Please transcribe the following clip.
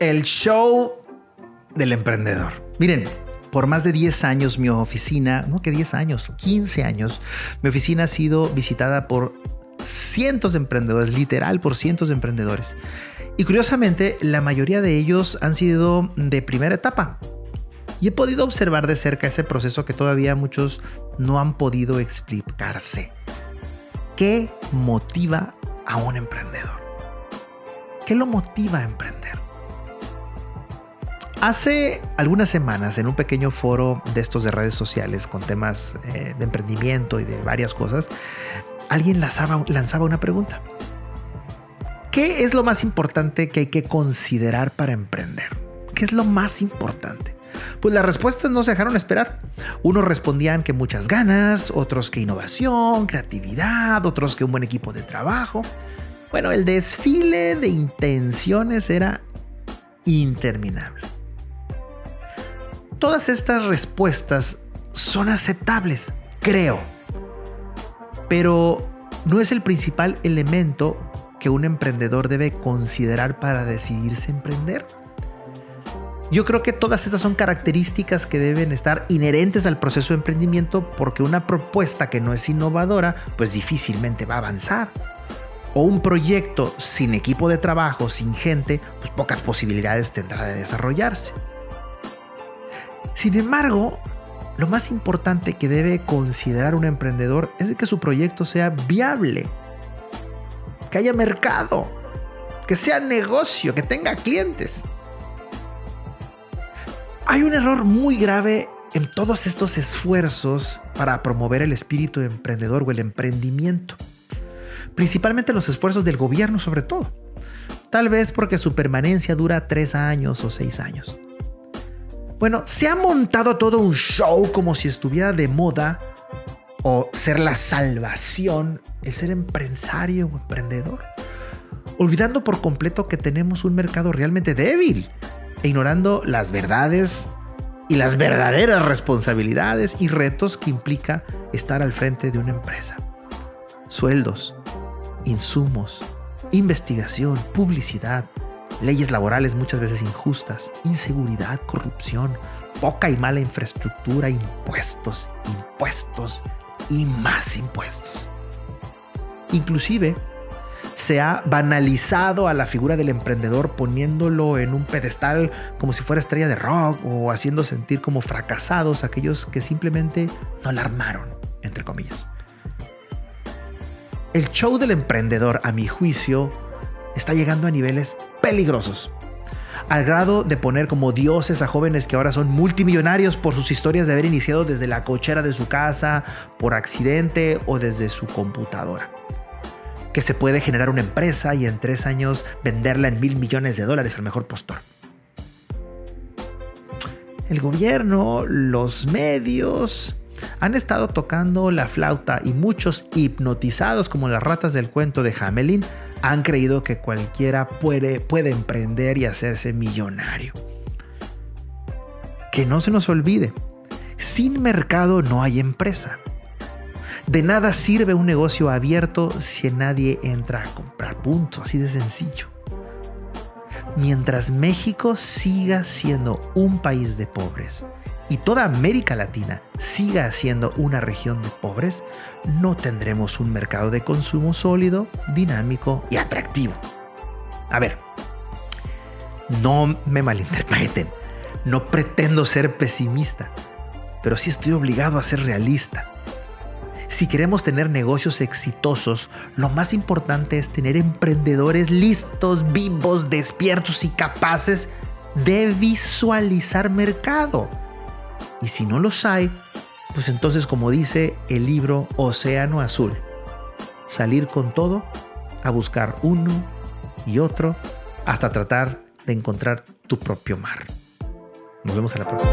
el show del emprendedor. Miren, por más de 10 años mi oficina, no que 10 años, 15 años, mi oficina ha sido visitada por cientos de emprendedores, literal por cientos de emprendedores. Y curiosamente, la mayoría de ellos han sido de primera etapa. Y he podido observar de cerca ese proceso que todavía muchos no han podido explicarse. ¿Qué motiva a un emprendedor? ¿Qué lo motiva a emprender? Hace algunas semanas, en un pequeño foro de estos de redes sociales con temas eh, de emprendimiento y de varias cosas, alguien lanzaba, lanzaba una pregunta. ¿Qué es lo más importante que hay que considerar para emprender? ¿Qué es lo más importante? Pues las respuestas no se dejaron esperar. Unos respondían que muchas ganas, otros que innovación, creatividad, otros que un buen equipo de trabajo. Bueno, el desfile de intenciones era interminable. Todas estas respuestas son aceptables, creo, pero no es el principal elemento que un emprendedor debe considerar para decidirse emprender. Yo creo que todas estas son características que deben estar inherentes al proceso de emprendimiento porque una propuesta que no es innovadora pues difícilmente va a avanzar. O un proyecto sin equipo de trabajo, sin gente, pues pocas posibilidades tendrá de desarrollarse. Sin embargo, lo más importante que debe considerar un emprendedor es que su proyecto sea viable, que haya mercado, que sea negocio, que tenga clientes. Hay un error muy grave en todos estos esfuerzos para promover el espíritu emprendedor o el emprendimiento, principalmente los esfuerzos del gobierno sobre todo, tal vez porque su permanencia dura tres años o seis años. Bueno, se ha montado todo un show como si estuviera de moda o ser la salvación el ser empresario o emprendedor, olvidando por completo que tenemos un mercado realmente débil e ignorando las verdades y las verdaderas responsabilidades y retos que implica estar al frente de una empresa. Sueldos, insumos, investigación, publicidad, leyes laborales muchas veces injustas, inseguridad, corrupción, poca y mala infraestructura, impuestos, impuestos y más impuestos. Inclusive, se ha banalizado a la figura del emprendedor poniéndolo en un pedestal como si fuera estrella de rock o haciendo sentir como fracasados aquellos que simplemente no la armaron, entre comillas. El show del emprendedor, a mi juicio, está llegando a niveles peligrosos. Al grado de poner como dioses a jóvenes que ahora son multimillonarios por sus historias de haber iniciado desde la cochera de su casa, por accidente o desde su computadora. Que se puede generar una empresa y en tres años venderla en mil millones de dólares al mejor postor. El gobierno, los medios, han estado tocando la flauta y muchos hipnotizados como las ratas del cuento de Hamelin han creído que cualquiera puede, emprender y hacerse millonario. Que no se nos olvide, sin mercado no hay empresa. De nada sirve un negocio abierto si nadie entra a comprar puntos, así de sencillo. Mientras México siga siendo un país de pobres y toda América Latina siga siendo una región de pobres, no tendremos un mercado de consumo sólido, dinámico y atractivo. A ver, no me malinterpreten, no pretendo ser pesimista, pero sí estoy obligado a ser realista. Si queremos tener negocios exitosos, lo más importante es tener emprendedores listos, vivos, despiertos y capaces de visualizar mercado y si no los hay, pues entonces como dice el libro Océano Azul, salir con todo a buscar uno y otro hasta tratar de encontrar tu propio mar. Nos vemos en la próxima.